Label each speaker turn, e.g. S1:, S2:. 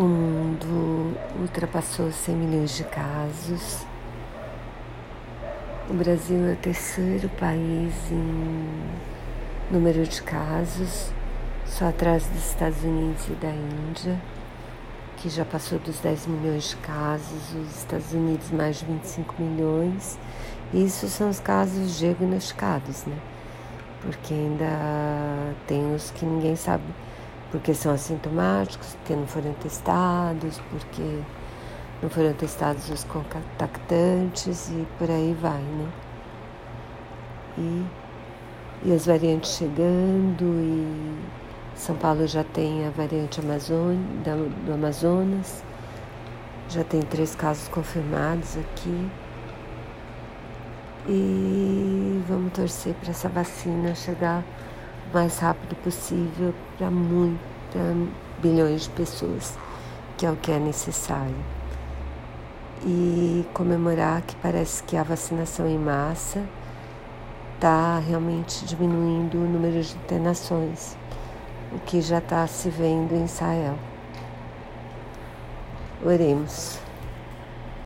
S1: O mundo ultrapassou 100 milhões de casos. O Brasil é o terceiro país em número de casos, só atrás dos Estados Unidos e da Índia, que já passou dos 10 milhões de casos, os Estados Unidos mais de 25 milhões. Isso são os casos diagnosticados, né? Porque ainda tem os que ninguém sabe porque são assintomáticos, porque não foram testados, porque não foram testados os contactantes e por aí vai, né? E, e as variantes chegando e São Paulo já tem a variante Amazônia, do Amazonas, já tem três casos confirmados aqui. E vamos torcer para essa vacina chegar mais rápido possível para bilhões de pessoas, que é o que é necessário. E comemorar que parece que a vacinação em massa está realmente diminuindo o número de internações, o que já está se vendo em Israel. Oremos.